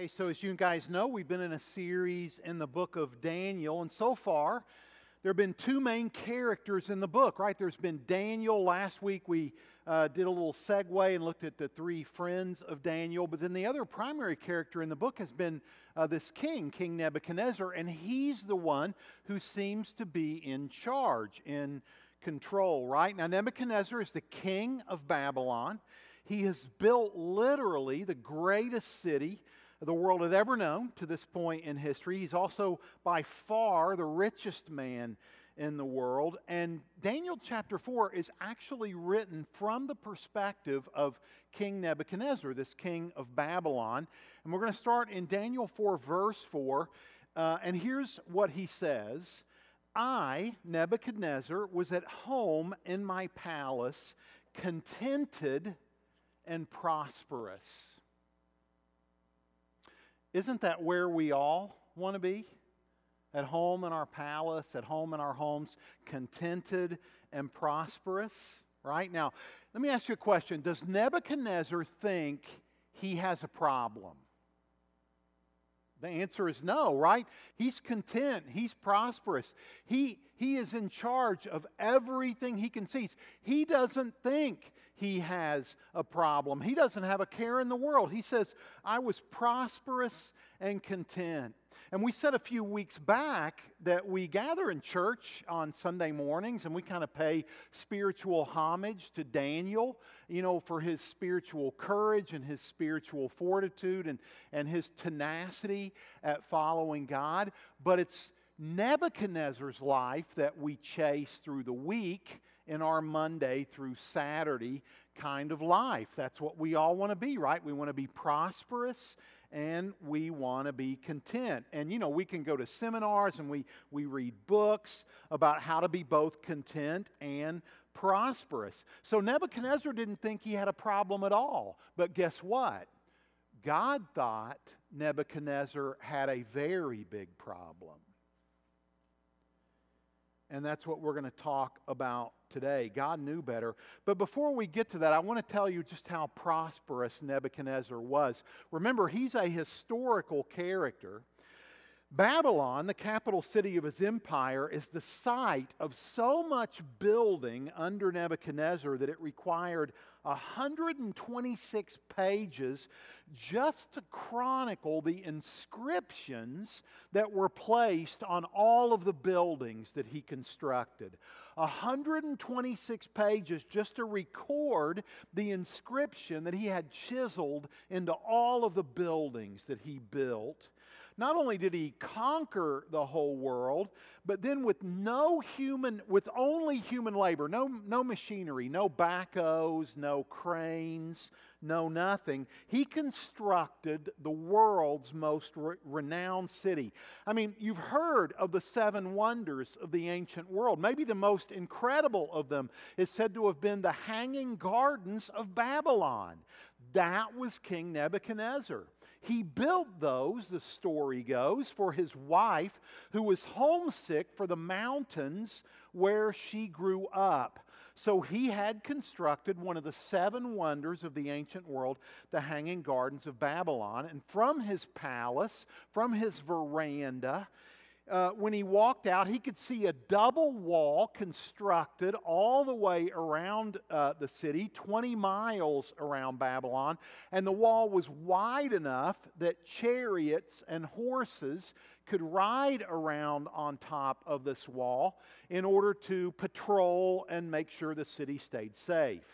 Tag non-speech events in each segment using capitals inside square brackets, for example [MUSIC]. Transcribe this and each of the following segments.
Okay, so as you guys know, we've been in a series in the book of Daniel, and so far, there have been two main characters in the book, right? There's been Daniel. Last week we uh, did a little segue and looked at the three friends of Daniel. But then the other primary character in the book has been uh, this king, King Nebuchadnezzar, and he's the one who seems to be in charge, in control, right? Now, Nebuchadnezzar is the king of Babylon. He has built literally the greatest city the world had ever known to this point in history. He's also by far the richest man in the world. And Daniel chapter 4 is actually written from the perspective of King Nebuchadnezzar, this king of Babylon. And we're going to start in Daniel 4, verse 4. Uh, and here's what he says I, Nebuchadnezzar, was at home in my palace, contented and prosperous. Isn't that where we all want to be? At home in our palace, at home in our homes, contented and prosperous, right? Now, let me ask you a question. Does Nebuchadnezzar think he has a problem? The answer is no, right? He's content. He's prosperous. He, he is in charge of everything he can. He doesn't think he has a problem. He doesn't have a care in the world. He says, I was prosperous and content. And we said a few weeks back that we gather in church on Sunday mornings and we kind of pay spiritual homage to Daniel, you know, for his spiritual courage and his spiritual fortitude and, and his tenacity at following God. But it's Nebuchadnezzar's life that we chase through the week in our Monday through Saturday kind of life. That's what we all want to be, right? We want to be prosperous and we want to be content. And you know, we can go to seminars and we, we read books about how to be both content and prosperous. So Nebuchadnezzar didn't think he had a problem at all. But guess what? God thought Nebuchadnezzar had a very big problem. And that's what we're going to talk about today. God knew better. But before we get to that, I want to tell you just how prosperous Nebuchadnezzar was. Remember, he's a historical character. Babylon, the capital city of his empire, is the site of so much building under Nebuchadnezzar that it required 126 pages just to chronicle the inscriptions that were placed on all of the buildings that he constructed. 126 pages just to record the inscription that he had chiseled into all of the buildings that he built. Not only did he conquer the whole world, but then with no human, with only human labor, no, no machinery, no backhoes, no cranes, no nothing, he constructed the world's most re- renowned city. I mean, you've heard of the seven wonders of the ancient world. Maybe the most incredible of them is said to have been the Hanging Gardens of Babylon. That was King Nebuchadnezzar. He built those, the story goes, for his wife who was homesick for the mountains where she grew up. So he had constructed one of the seven wonders of the ancient world, the Hanging Gardens of Babylon. And from his palace, from his veranda, uh, when he walked out, he could see a double wall constructed all the way around uh, the city, 20 miles around Babylon. And the wall was wide enough that chariots and horses could ride around on top of this wall in order to patrol and make sure the city stayed safe.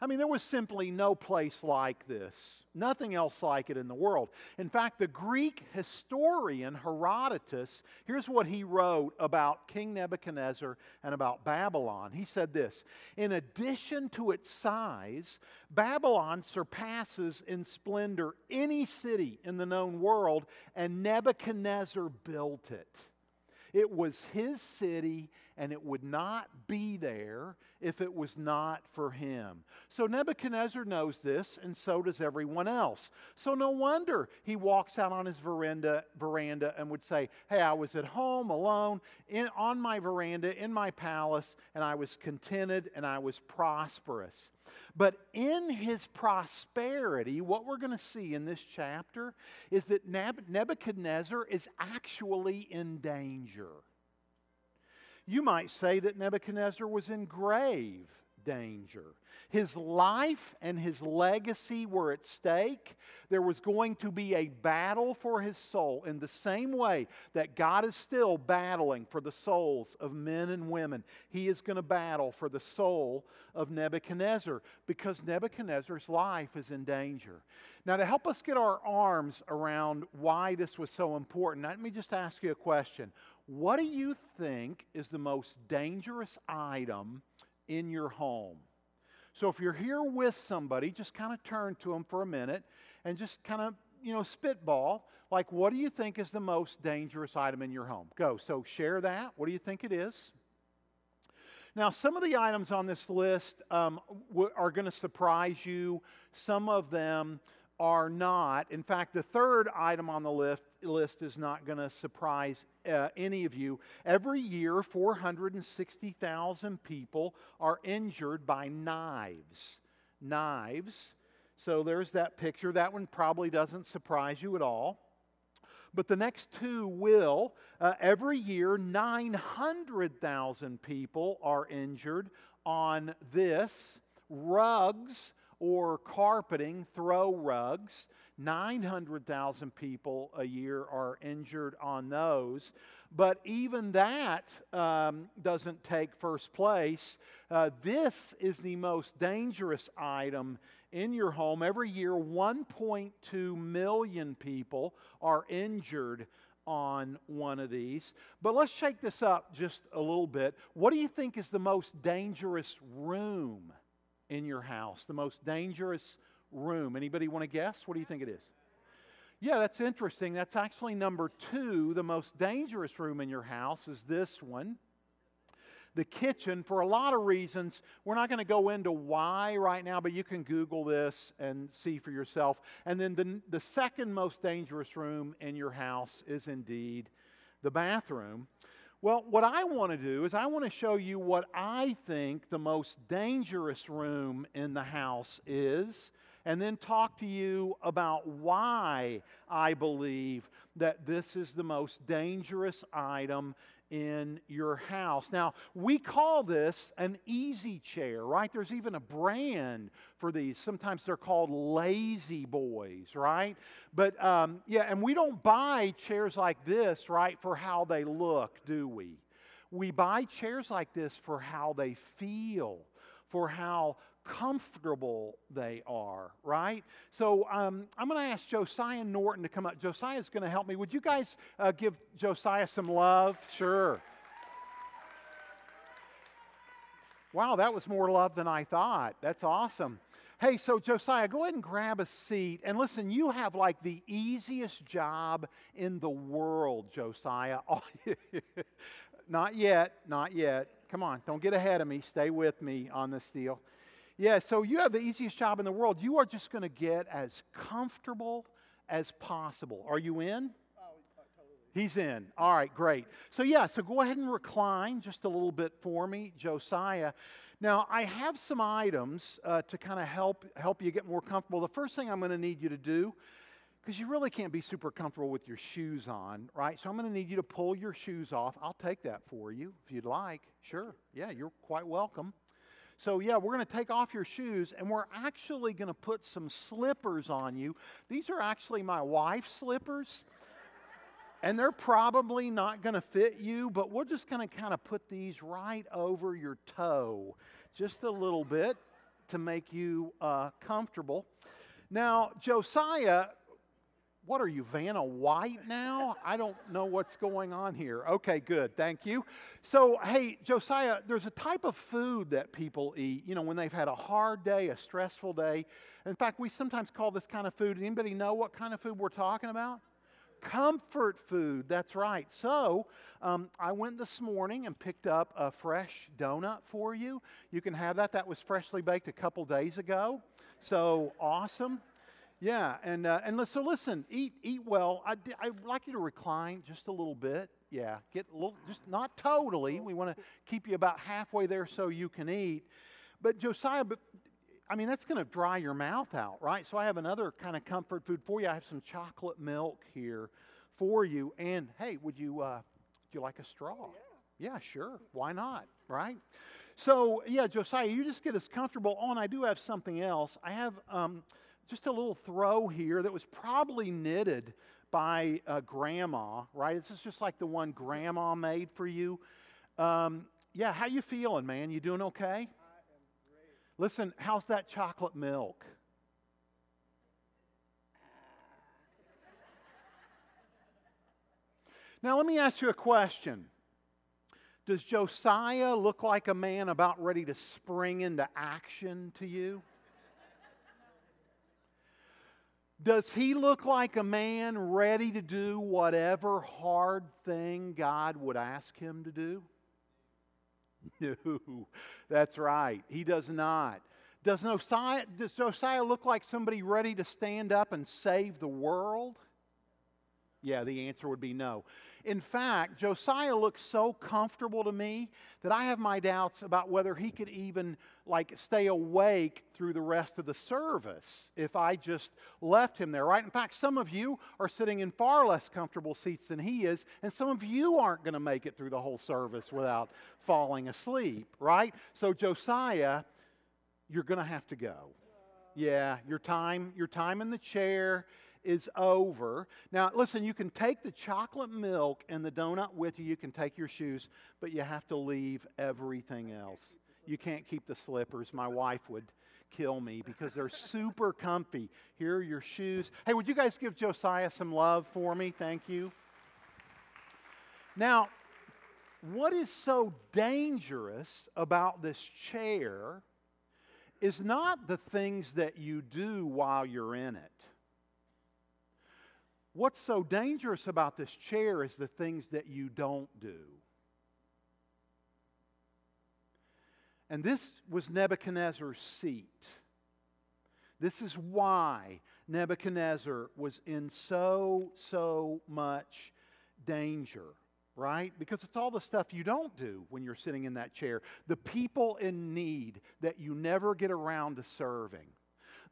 I mean, there was simply no place like this, nothing else like it in the world. In fact, the Greek historian Herodotus, here's what he wrote about King Nebuchadnezzar and about Babylon. He said this In addition to its size, Babylon surpasses in splendor any city in the known world, and Nebuchadnezzar built it. It was his city, and it would not be there if it was not for him. So Nebuchadnezzar knows this, and so does everyone else. So no wonder he walks out on his veranda, veranda and would say, Hey, I was at home alone in, on my veranda in my palace, and I was contented and I was prosperous. But in his prosperity, what we're going to see in this chapter is that Nebuchadnezzar is actually in danger. You might say that Nebuchadnezzar was in grave danger. His life and his legacy were at stake. There was going to be a battle for his soul in the same way that God is still battling for the souls of men and women. He is going to battle for the soul of Nebuchadnezzar because Nebuchadnezzar's life is in danger. Now, to help us get our arms around why this was so important, let me just ask you a question. What do you think is the most dangerous item in your home? So if you're here with somebody, just kind of turn to them for a minute and just kind of, you know, spitball. Like, what do you think is the most dangerous item in your home? Go. So share that. What do you think it is? Now, some of the items on this list um, are going to surprise you. Some of them are not. In fact, the third item on the list, list is not going to surprise uh, any of you. Every year, 460,000 people are injured by knives. Knives. So there's that picture. That one probably doesn't surprise you at all. But the next two will. Uh, every year, 900,000 people are injured on this. Rugs or carpeting, throw rugs. 900,000 people a year are injured on those. But even that um, doesn't take first place. Uh, this is the most dangerous item in your home. Every year, 1.2 million people are injured on one of these. But let's shake this up just a little bit. What do you think is the most dangerous room in your house? The most dangerous room. Anybody want to guess? What do you think it is? Yeah, that's interesting. That's actually number two. The most dangerous room in your house is this one the kitchen for a lot of reasons. We're not going to go into why right now, but you can Google this and see for yourself. And then the, the second most dangerous room in your house is indeed the bathroom. Well, what I want to do is I want to show you what I think the most dangerous room in the house is and then talk to you about why I believe that this is the most dangerous item in your house. Now, we call this an easy chair, right? There's even a brand for these. Sometimes they're called lazy boys, right? But um, yeah, and we don't buy chairs like this, right, for how they look, do we? We buy chairs like this for how they feel, for how comfortable they are, right? So um, I'm going to ask Josiah Norton to come up. Josiah is going to help me. Would you guys uh, give Josiah some love? Sure. Wow, that was more love than I thought. That's awesome. Hey, so Josiah, go ahead and grab a seat. And listen, you have like the easiest job in the world, Josiah. [LAUGHS] Oh, not yet, not yet. Come on, don't get ahead of me. Stay with me on this deal. Yeah, so you have the easiest job in the world. You are just going to get as comfortable as possible. Are you in? He's in. All right, great. So, yeah, so go ahead and recline just a little bit for me, Josiah. Now, I have some items uh, to kind of help, help you get more comfortable. The first thing I'm going to need you to do, because you really can't be super comfortable with your shoes on, right? So I'm going to need you to pull your shoes off. I'll take that for you if you'd like. Sure. Yeah, you're quite welcome. So, yeah, we're going to take off your shoes and we're actually going to put some slippers on you. These are actually my wife's slippers. And they're probably not going to fit you, but we're just going to kind of put these right over your toe just a little bit to make you uh, comfortable. Now, Josiah what are you, Vanna White now? I don't know what's going on here. Okay, good. Thank you. So, hey, Josiah, there's a type of food that people eat, you know, when they've had a hard day, a stressful day. In fact, we sometimes call this kind of food. Anybody know what kind of food we're talking about? comfort food. That's right. So um, I went this morning and picked up a fresh donut for you. You can have that. That was freshly baked a couple days ago. So awesome. Yeah, and uh, and so listen, eat eat well. I I'd like you to recline just a little bit. Yeah, get a little, just not totally. We want to keep you about halfway there so you can eat. But Josiah, but I mean, that's going to dry your mouth out, right? So I have another kind of comfort food for you. I have some chocolate milk here for you. And hey, would you, uh, would you like a straw? Oh, yeah. yeah, sure. Why not, right? So, yeah, Josiah, you just get as comfortable. Oh, and I do have something else. I have um, just a little throw here that was probably knitted by uh, grandma, right? This is just like the one grandma made for you. Um, yeah, how you feeling, man? You doing okay? Listen, how's that chocolate milk? [LAUGHS] Now, let me ask you a question. Does Josiah look like a man about ready to spring into action to you? Does he look like a man ready to do whatever hard thing God would ask him to do? [LAUGHS] No, that's right. He does not. Does Josiah, does Josiah look like somebody ready to stand up and save the world? Yeah, the answer would be no. In fact, Josiah looks so comfortable to me that I have my doubts about whether he could even like stay awake through the rest of the service if I just left him there, right? In fact, some of you are sitting in far less comfortable seats than he is, and some of you aren't going to make it through the whole service without falling asleep, right? So Josiah, you're going to have to go. Yeah, your time, your time in the chair is over. Now, listen, you can take the chocolate milk and the donut with you. You can take your shoes, but you have to leave everything else. You can't keep the slippers. My wife would kill me because they're super comfy. Here are your shoes. Hey, would you guys give Josiah some love for me? Thank you. Now, what is so dangerous about this chair is not the things that you do while you're in it. What's so dangerous about this chair is the things that you don't do. And this was Nebuchadnezzar's seat. This is why Nebuchadnezzar was in so, so much danger, right? Because it's all the stuff you don't do when you're sitting in that chair. The people in need that you never get around to serving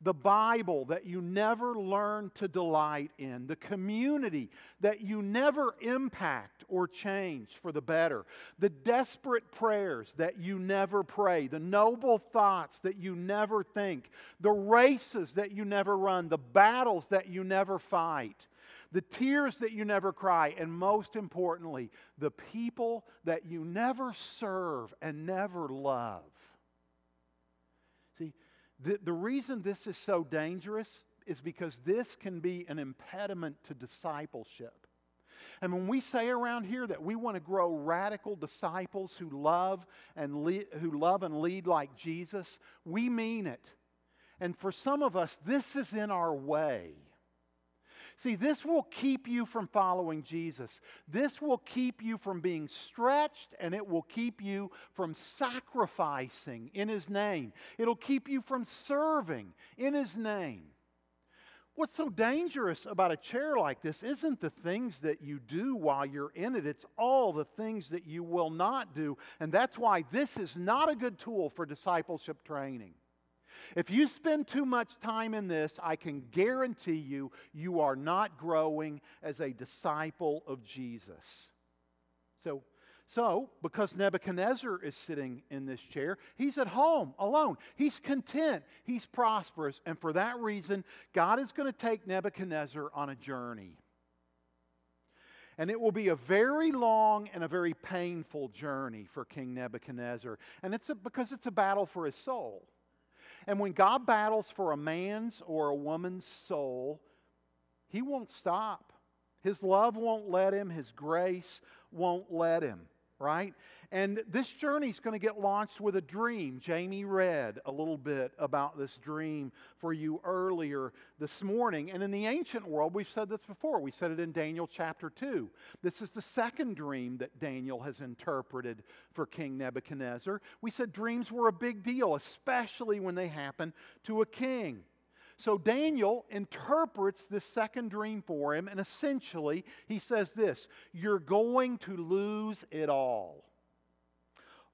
the Bible that you never learn to delight in, the community that you never impact or change for the better, the desperate prayers that you never pray, the noble thoughts that you never think, the races that you never run, the battles that you never fight. The tears that you never cry, and most importantly, the people that you never serve and never love. The, the reason this is so dangerous is because this can be an impediment to discipleship. And when we say around here that we want to grow radical disciples who love and lead, who love and lead like Jesus, we mean it. And for some of us, this is in our way. See, this will keep you from following Jesus. This will keep you from being stretched and it will keep you from sacrificing in His name. It'll keep you from serving in His name. What's so dangerous about a chair like this isn't the things that you do while you're in it, it's all the things that you will not do. And that's why this is not a good tool for discipleship training. If you spend too much time in this, I can guarantee you, you are not growing as a disciple of Jesus. So, so, because Nebuchadnezzar is sitting in this chair, he's at home alone. He's content. He's prosperous. And for that reason, God is going to take Nebuchadnezzar on a journey. And it will be a very long and a very painful journey for King Nebuchadnezzar. And it's a, because it's a battle for his soul. And when God battles for a man's or a woman's soul, He won't stop. His love won't let him, His grace won't let him, right? And this journey is going to get launched with a dream. Jamie read a little bit about this dream for you earlier this morning. And in the ancient world, we've said this before. We said it in Daniel chapter 2. This is the second dream that Daniel has interpreted for King Nebuchadnezzar. We said dreams were a big deal, especially when they happen to a king. So Daniel interprets this second dream for him, and essentially he says this You're going to lose it all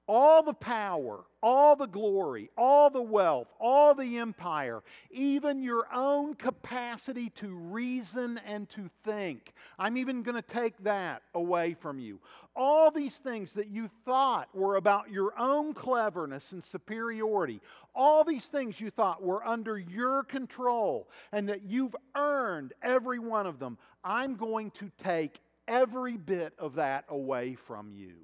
all the power, all the glory, all the wealth, all the empire, even your own capacity to reason and to think. I'm even going to take that away from you. All these things that you thought were about your own cleverness and superiority, all these things you thought were under your control and that you've earned every one of them, I'm going to take every bit of that away from you.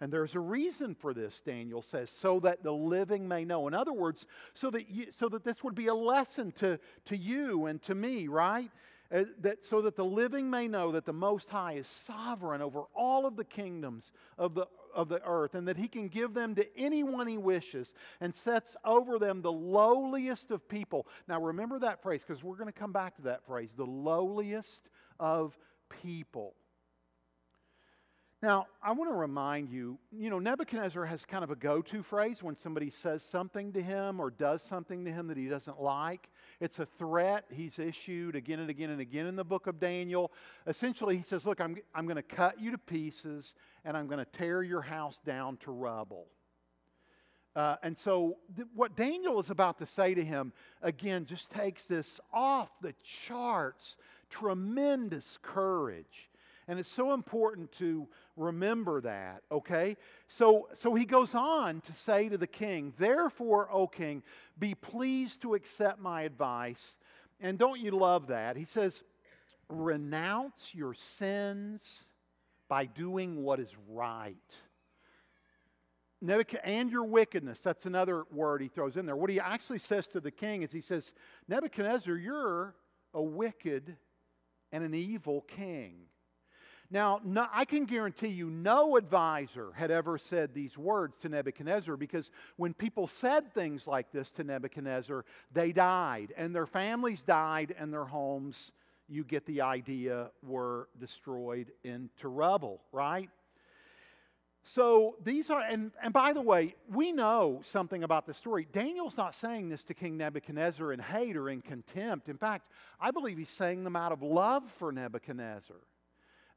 And there's a reason for this, Daniel says, so that the living may know. In other words, so that, you, so that this would be a lesson to, to you and to me, right? Uh, that, so that the living may know that the Most High is sovereign over all of the kingdoms of the, of the earth, and that He can give them to anyone He wishes, and sets over them the lowliest of people. Now, remember that phrase, because we're going to come back to that phrase the lowliest of people. Now, I want to remind you, you know, Nebuchadnezzar has kind of a go to phrase when somebody says something to him or does something to him that he doesn't like. It's a threat he's issued again and again and again in the book of Daniel. Essentially, he says, Look, I'm, I'm going to cut you to pieces and I'm going to tear your house down to rubble. Uh, and so, th- what Daniel is about to say to him, again, just takes this off the charts, tremendous courage. And it's so important to remember that, okay? So, so he goes on to say to the king, Therefore, O king, be pleased to accept my advice. And don't you love that? He says, Renounce your sins by doing what is right. And your wickedness. That's another word he throws in there. What he actually says to the king is he says, Nebuchadnezzar, you're a wicked and an evil king. Now, no, I can guarantee you no advisor had ever said these words to Nebuchadnezzar because when people said things like this to Nebuchadnezzar, they died, and their families died, and their homes, you get the idea, were destroyed into rubble, right? So these are, and, and by the way, we know something about the story. Daniel's not saying this to King Nebuchadnezzar in hate or in contempt. In fact, I believe he's saying them out of love for Nebuchadnezzar.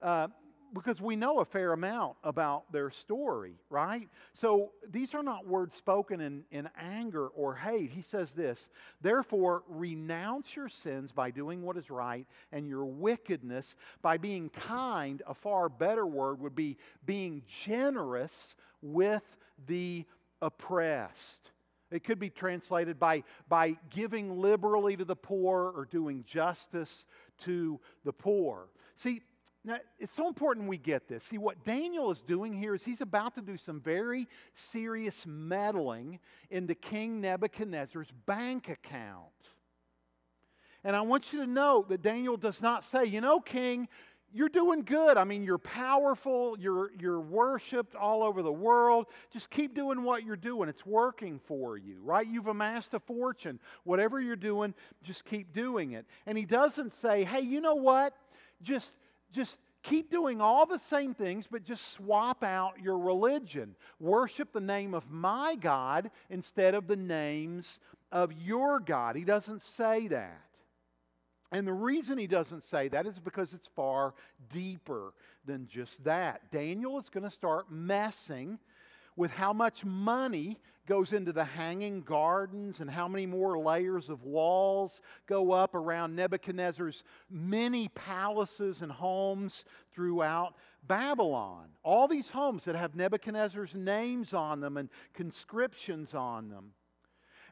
Uh, because we know a fair amount about their story, right? So these are not words spoken in, in anger or hate. He says this Therefore, renounce your sins by doing what is right, and your wickedness by being kind. A far better word would be being generous with the oppressed. It could be translated by, by giving liberally to the poor or doing justice to the poor. See, now, it's so important we get this. See, what Daniel is doing here is he's about to do some very serious meddling into King Nebuchadnezzar's bank account. And I want you to know that Daniel does not say, you know, King, you're doing good. I mean, you're powerful, you're, you're worshiped all over the world. Just keep doing what you're doing. It's working for you, right? You've amassed a fortune. Whatever you're doing, just keep doing it. And he doesn't say, hey, you know what? Just just keep doing all the same things, but just swap out your religion. Worship the name of my God instead of the names of your God. He doesn't say that. And the reason he doesn't say that is because it's far deeper than just that. Daniel is going to start messing with how much money goes into the hanging gardens and how many more layers of walls go up around Nebuchadnezzar's many palaces and homes throughout Babylon. All these homes that have Nebuchadnezzar's names on them and conscriptions on them.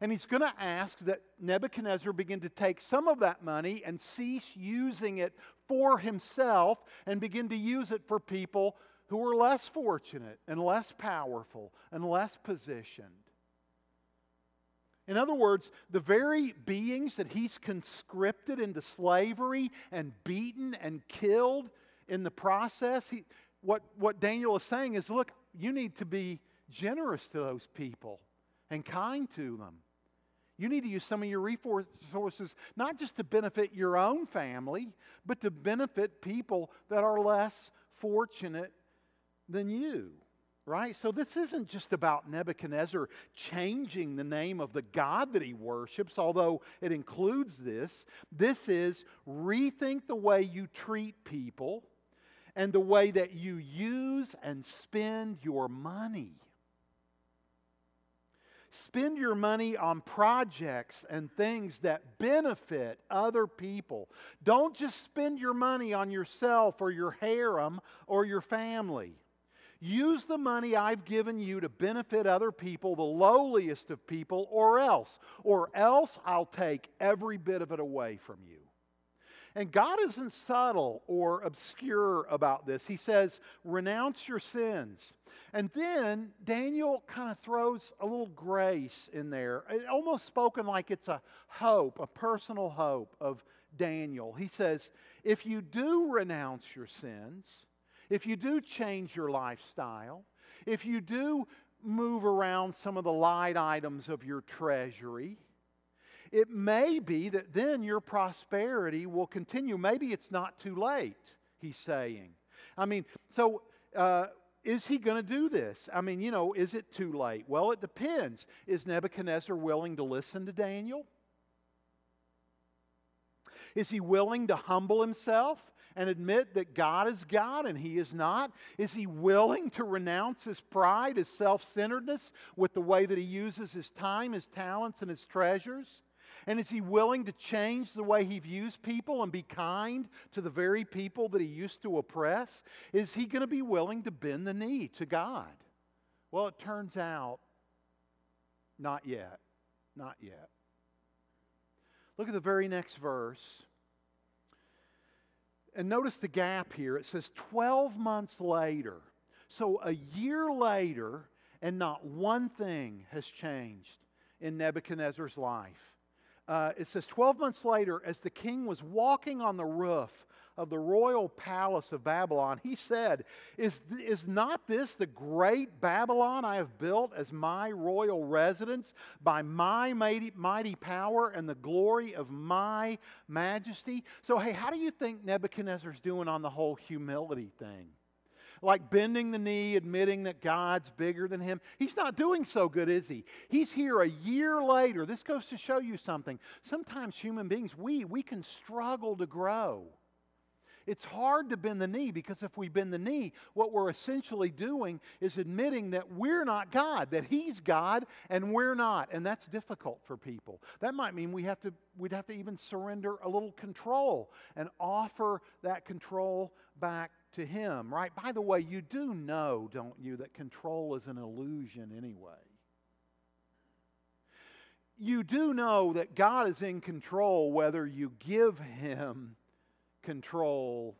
And he's going to ask that Nebuchadnezzar begin to take some of that money and cease using it for himself and begin to use it for people who are less fortunate and less powerful and less positioned. In other words, the very beings that he's conscripted into slavery and beaten and killed in the process, he, what, what Daniel is saying is look, you need to be generous to those people and kind to them. You need to use some of your resources not just to benefit your own family, but to benefit people that are less fortunate than you. Right? So, this isn't just about Nebuchadnezzar changing the name of the God that he worships, although it includes this. This is rethink the way you treat people and the way that you use and spend your money. Spend your money on projects and things that benefit other people. Don't just spend your money on yourself or your harem or your family. Use the money I've given you to benefit other people, the lowliest of people, or else. Or else I'll take every bit of it away from you. And God isn't subtle or obscure about this. He says, renounce your sins. And then Daniel kind of throws a little grace in there, it almost spoken like it's a hope, a personal hope of Daniel. He says, if you do renounce your sins, if you do change your lifestyle, if you do move around some of the light items of your treasury, it may be that then your prosperity will continue. Maybe it's not too late, he's saying. I mean, so uh, is he going to do this? I mean, you know, is it too late? Well, it depends. Is Nebuchadnezzar willing to listen to Daniel? Is he willing to humble himself and admit that God is God and he is not? Is he willing to renounce his pride, his self centeredness with the way that he uses his time, his talents, and his treasures? And is he willing to change the way he views people and be kind to the very people that he used to oppress? Is he going to be willing to bend the knee to God? Well, it turns out, not yet. Not yet. Look at the very next verse. And notice the gap here. It says 12 months later. So a year later, and not one thing has changed in Nebuchadnezzar's life uh, it says 12 months later, as the king was walking on the roof of the royal palace of Babylon, he said, is, is not this the great Babylon I have built as my royal residence by my mighty, mighty power and the glory of my majesty? So, hey, how do you think Nebuchadnezzar's doing on the whole humility thing? Like bending the knee, admitting that God's bigger than him. He's not doing so good, is he? He's here a year later. This goes to show you something. Sometimes human beings, we, we can struggle to grow. It's hard to bend the knee because if we bend the knee, what we're essentially doing is admitting that we're not God, that He's God and we're not. And that's difficult for people. That might mean we have to, we'd have to even surrender a little control and offer that control back to Him, right? By the way, you do know, don't you, that control is an illusion anyway. You do know that God is in control whether you give Him control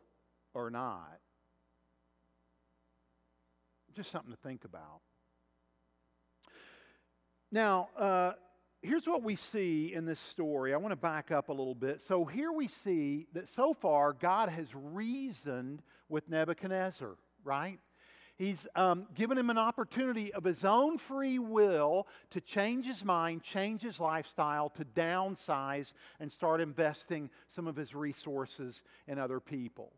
or not. Just something to think about. Now, uh, here's what we see in this story. I want to back up a little bit. So, here we see that so far God has reasoned with Nebuchadnezzar, right? He's um, given him an opportunity of his own free will to change his mind, change his lifestyle, to downsize and start investing some of his resources in other people.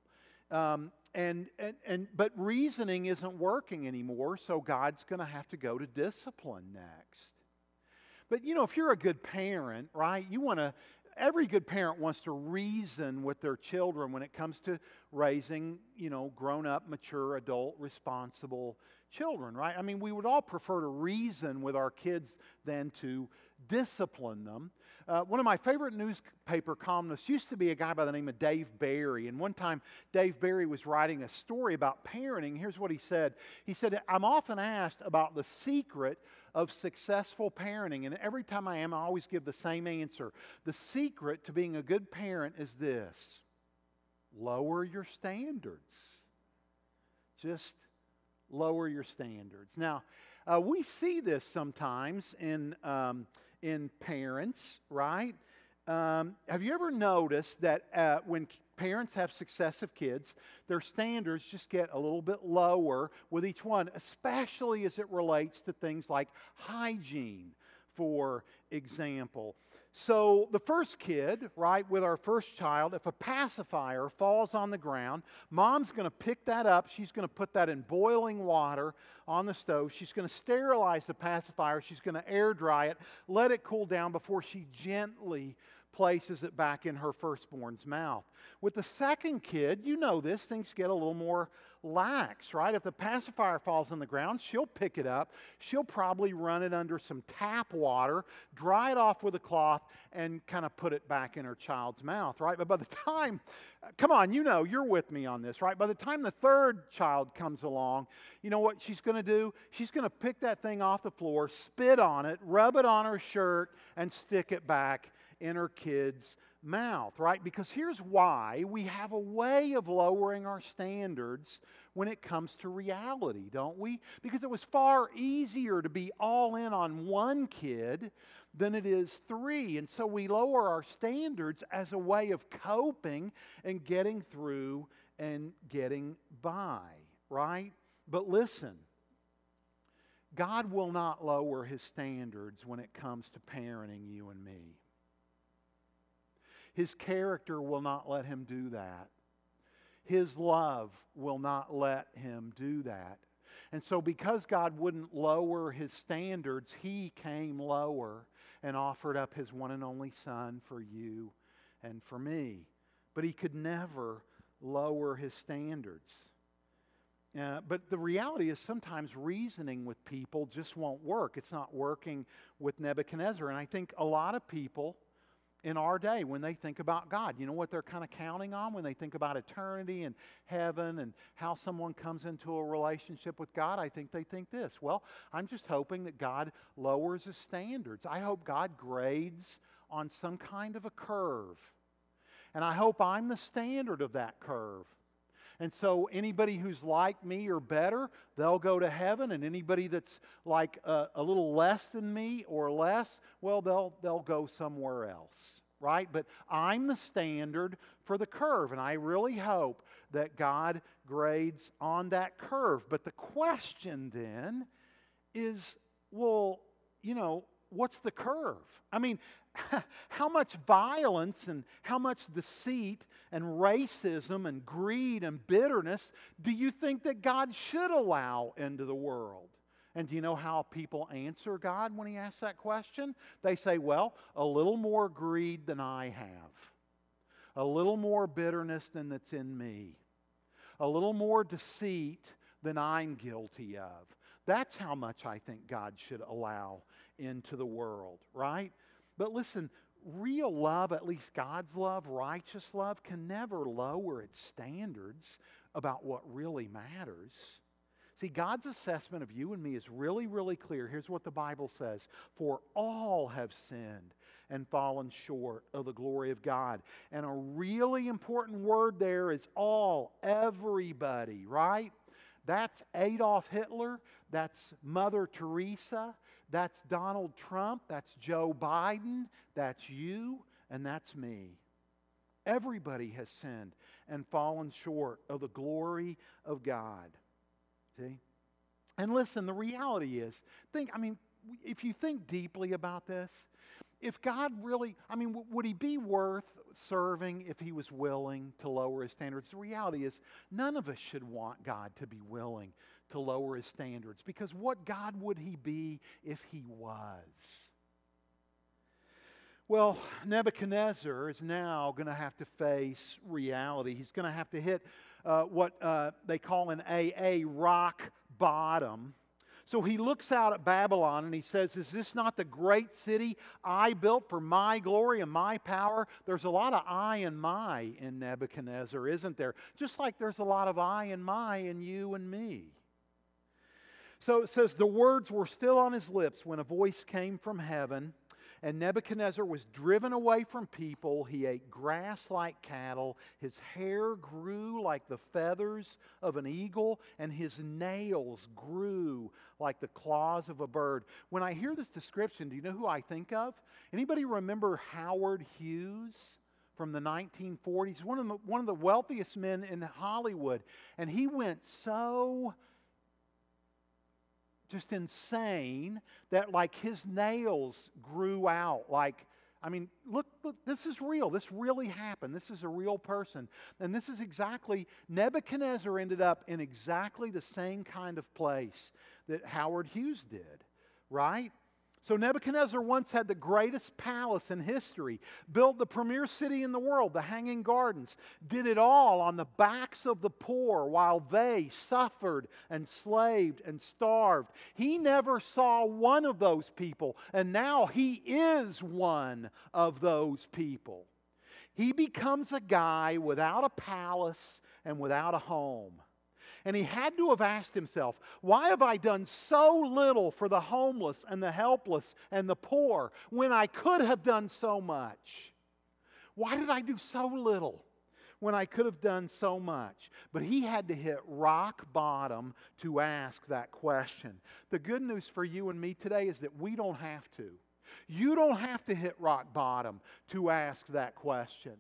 Um, and, and, and, but reasoning isn't working anymore, so God's going to have to go to discipline next. But you know, if you're a good parent, right, you want to every good parent wants to reason with their children when it comes to raising, you know, grown up, mature, adult, responsible children, right? I mean, we would all prefer to reason with our kids than to discipline them. Uh, one of my favorite newspaper columnists used to be a guy by the name of Dave Barry. And one time, Dave Barry was writing a story about parenting. Here's what he said He said, I'm often asked about the secret of successful parenting. And every time I am, I always give the same answer. The secret to being a good parent is this lower your standards. Just lower your standards. Now, uh, we see this sometimes in, um, in parents, right? Um, have you ever noticed that uh, when parents have successive kids, their standards just get a little bit lower with each one, especially as it relates to things like hygiene, for example. So, the first kid, right, with our first child, if a pacifier falls on the ground, mom's going to pick that up. She's going to put that in boiling water on the stove. She's going to sterilize the pacifier. She's going to air dry it, let it cool down before she gently places it back in her firstborn's mouth. With the second kid, you know this, things get a little more lax, right? If the pacifier falls on the ground, she'll pick it up. She'll probably run it under some tap water, dry it off with a cloth, and kind of put it back in her child's mouth, right? But by the time, come on, you know, you're with me on this, right? By the time the third child comes along, you know what she's going to do? She's going to pick that thing off the floor, spit on it, rub it on her shirt, and stick it back in her kid's mouth, right? Because here's why we have a way of lowering our standards when it comes to reality, don't we? Because it was far easier to be all in on one kid than it is three. And so we lower our standards as a way of coping and getting through and getting by, right? But listen, God will not lower his standards when it comes to parenting you and me. His character will not let him do that. His love will not let him do that. And so, because God wouldn't lower his standards, he came lower and offered up his one and only Son for you and for me. But he could never lower his standards. Uh, but the reality is sometimes reasoning with people just won't work. It's not working with Nebuchadnezzar. And I think a lot of people in our day when they think about God. You know what they're kind of counting on when they think about eternity and heaven and how someone comes into a relationship with God? I think they think this. Well, I'm just hoping that God lowers his standards. I hope God grades on some kind of a curve. And I hope I'm the standard of that curve. And so anybody who's like me or better, they'll go to heaven. And anybody that's like a, a, little less than me or less, well, they'll, they'll go somewhere else, right? But I'm the standard for the curve. And I really hope that God grades on that curve. But the question then is well, you know, what's the curve? I mean, [LAUGHS] how much violence and how much deceit and racism and greed and bitterness do you think that God should allow into the world? And do you know how people answer God when He asks that question? They say, well, a little more greed than I have, a little more bitterness than that's in me, a little more deceit than I'm guilty of. That's how much I think God should allow into the world, right? But listen, real love, at least God's love, righteous love, can never lower its standards about what really matters. See, God's assessment of you and me is really, really clear. Here's what the Bible says For all have sinned and fallen short of the glory of God. And a really important word there is all, everybody, right? That's Adolf Hitler. That's Mother Teresa. That's Donald Trump. That's Joe Biden. That's you. And that's me. Everybody has sinned and fallen short of the glory of God. See? And listen, the reality is, think, I mean, if you think deeply about this, if God really, I mean, would he be worth serving if he was willing to lower his standards? The reality is, none of us should want God to be willing to lower his standards because what God would he be if he was? Well, Nebuchadnezzar is now going to have to face reality. He's going to have to hit uh, what uh, they call an AA rock bottom. So he looks out at Babylon and he says, Is this not the great city I built for my glory and my power? There's a lot of I and my in Nebuchadnezzar, isn't there? Just like there's a lot of I and my in you and me. So it says, The words were still on his lips when a voice came from heaven And Nebuchadnezzar was driven away from people. He ate grass like cattle. His hair grew like the feathers of an eagle, and his nails grew like the claws of a bird. When I hear this description, do you know who I think of? Anybody remember Howard Hughes? from the 1940s, one of the, one of the wealthiest men in Hollywood. And he went so just insane that like his nails grew out like I mean, look, look, this is real. This really happened. This is a real person. And this is exactly, Nebuchadnezzar ended up in exactly the same kind of place that Howard Hughes did, right? So Nebuchadnezzar once had the greatest palace in history, built the premier city in the world, the Hanging Gardens, did it all on the backs of the poor while they suffered and slaved and starved. He never saw one of those people, and now he is one of those people. He becomes a guy without a palace and without a home. And he had to have asked himself, Why have I done so little for the homeless and the helpless and the poor when I could have done so much? Why did I do so little? when I could have done so much. But he had to hit rock bottom to ask that question. The good news for you and me today is that we don't have to. You don't have to hit rock bottom to ask that question.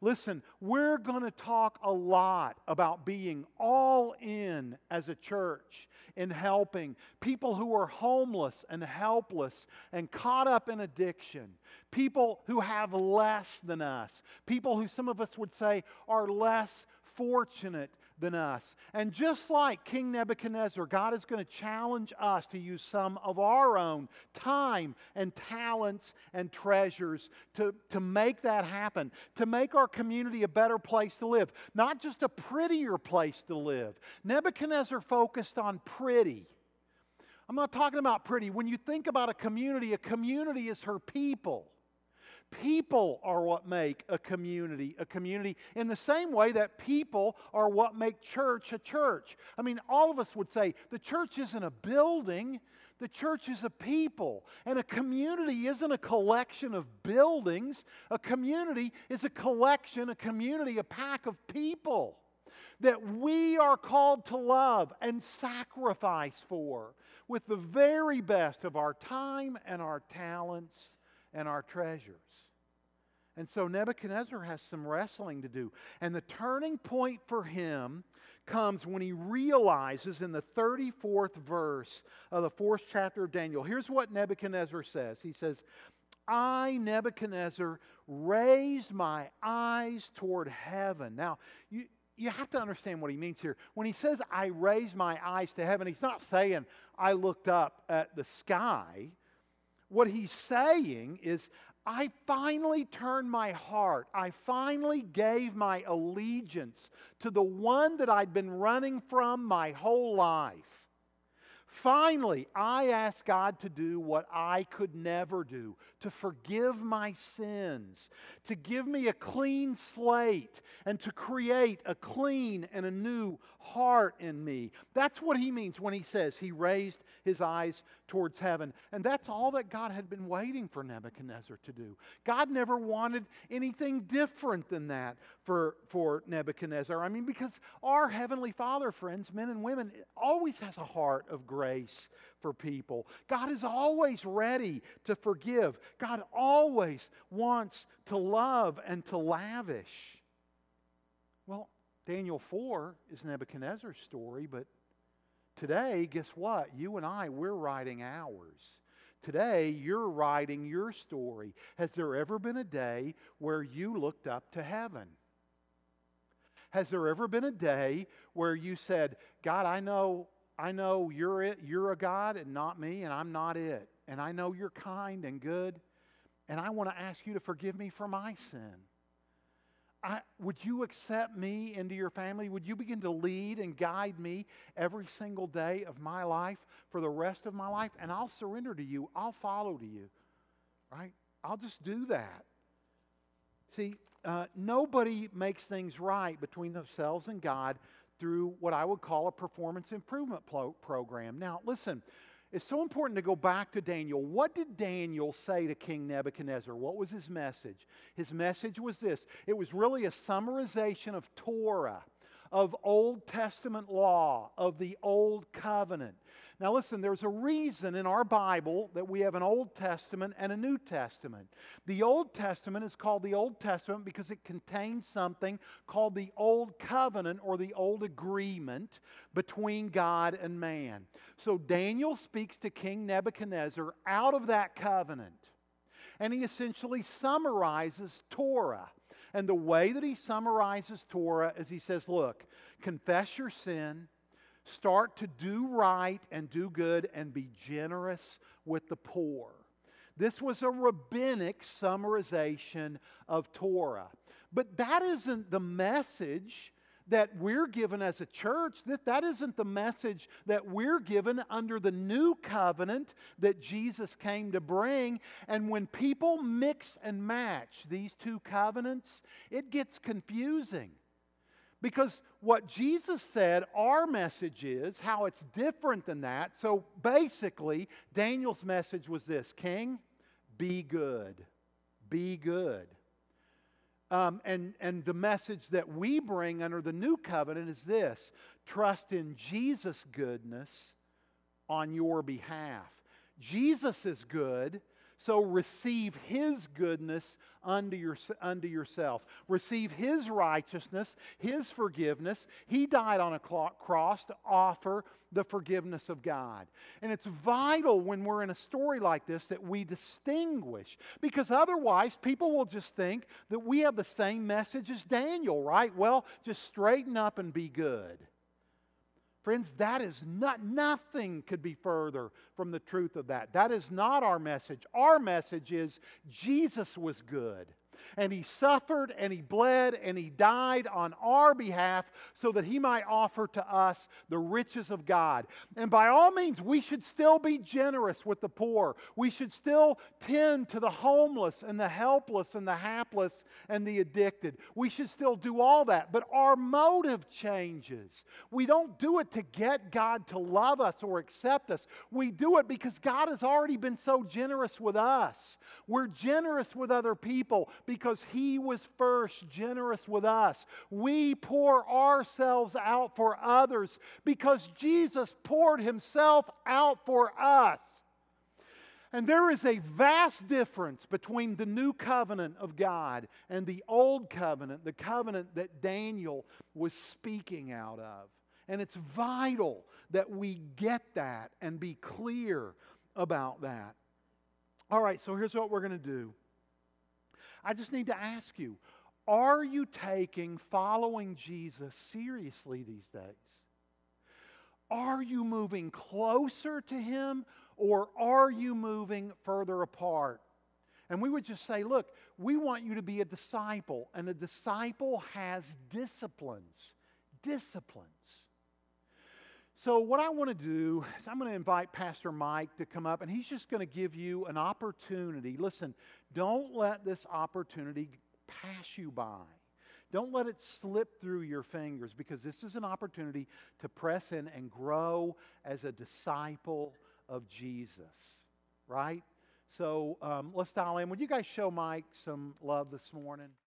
Listen, we're going to talk a lot about being all in as a church in helping people who are homeless and helpless and caught up in addiction, people who have less than us, people who some of us would say are less fortunate than us. And just like King Nebuchadnezzar, God is going to challenge us to use some of our own time and talents and treasures to, to make that happen, to make our community a better place to live, not just a prettier place to live. Nebuchadnezzar focused on pretty. I'm not talking about pretty. When you think about a community, a community is her people. People are what make a community a community in the same way that people are what make church a church. I mean, all of us would say the church isn't a building, the church is a people. And a community isn't a collection of buildings, a community is a collection, a community, a pack of people that we are called to love and sacrifice for with the very best of our time and our talents and our treasures. And so Nebuchadnezzar has some wrestling to do. And the turning point for him comes when he realizes in the 34th verse of the fourth chapter of Daniel. Here's what Nebuchadnezzar says He says, I, Nebuchadnezzar, raised my eyes toward heaven. Now, you, you have to understand what he means here. When he says, I raised my eyes to heaven, he's not saying, I looked up at the sky. What he's saying is, I finally turned my heart. I finally gave my allegiance to the one that I'd been running from my whole life. Finally, I asked God to do what I could never do to forgive my sins, to give me a clean slate, and to create a clean and a new heart in me. That's what he means when he says he raised his eyes towards heaven. And that's all that God had been waiting for Nebuchadnezzar to do. God never wanted anything different than that for, for Nebuchadnezzar. I mean, because our Heavenly Father, friends, men and women, always has a heart of grace for people. God is always ready to forgive. God always wants to love and to lavish. Well, Daniel 4 is Nebuchadnezzar's story, but today, guess what? You and I, we're writing ours. Today, you're writing your story. Has there ever been a day where you looked up to heaven? Has there ever been a day where you said, God, I know, I know you're it, you're a God and not me, and I'm not it. And I know you're kind and good, and I want to ask you to forgive me for my sin. I, would you accept me into your family? Would you begin to lead and guide me every single day of my life for the rest of my life? And I'll surrender to you. I'll follow to you. Right? I'll just do that. See, uh, nobody makes things right between themselves and God through what I would call a performance improvement pro- program. Now, listen, it's so important to go back to Daniel. What did Daniel say to King Nebuchadnezzar? What was his message? His message was this it was really a summarization of Torah, of Old Testament law, of the Old Covenant. Now, listen, there's a reason in our Bible that we have an Old Testament and a New Testament. The Old Testament is called the Old Testament because it contains something called the Old Covenant or the Old Agreement between God and man. So Daniel speaks to King Nebuchadnezzar out of that covenant. And he essentially summarizes Torah. And the way that he summarizes Torah is he says, Look, confess your sin Start to do right and do good and be generous with the poor. This was a rabbinic summarization of Torah. But that isn't the message that we're given as a church. That, that isn't the message that we're given under the new covenant that Jesus came to bring. And when people mix and match these two covenants, it gets confusing. Because what Jesus said, our message is, how it's different than that. So basically, Daniel's message was this King, be good. Be good. Um, and, and the message that we bring under the new covenant is this trust in Jesus' goodness on your behalf. Jesus is good, so receive his goodness unto, your, unto yourself. Receive his righteousness, his forgiveness. He died on a cross to offer the forgiveness of God. And it's vital when we're in a story like this that we distinguish because otherwise people will just think that we have the same message as Daniel, right? Well, just straighten up and be good. Friends, that is not, nothing could be further from the truth of that. That is not our message. Our message is Jesus was good and he suffered and he bled and he died on our behalf so that he might offer to us the riches of God. And by all means, we should still be generous with the poor. We should still tend to the homeless and the helpless and the hapless and the addicted. We should still do all that. But our motive changes. We don't do it to get God to love us or accept us. We do it because God has already been so generous with us. We're generous with other people because He was first generous with us. We pour ourselves out for others because Jesus poured Himself out for us. And there is a vast difference between the new covenant of God and the old covenant, the covenant that Daniel was speaking out of. And it's vital that we get that and be clear about that. All right, so here's what we're going to do. I just need to ask you are you taking following Jesus seriously these days? Are you moving closer to Him or are you moving further apart? And we would just say, look, we want you to be a disciple, and a disciple has disciplines. Disciplines. So, what I want to do is, I'm going to invite Pastor Mike to come up, and he's just going to give you an opportunity. Listen, don't let this opportunity pass you by. Don't let it slip through your fingers because this is an opportunity to press in and grow as a disciple of Jesus, right? So um, let's dial in. Would you guys show Mike some love this morning?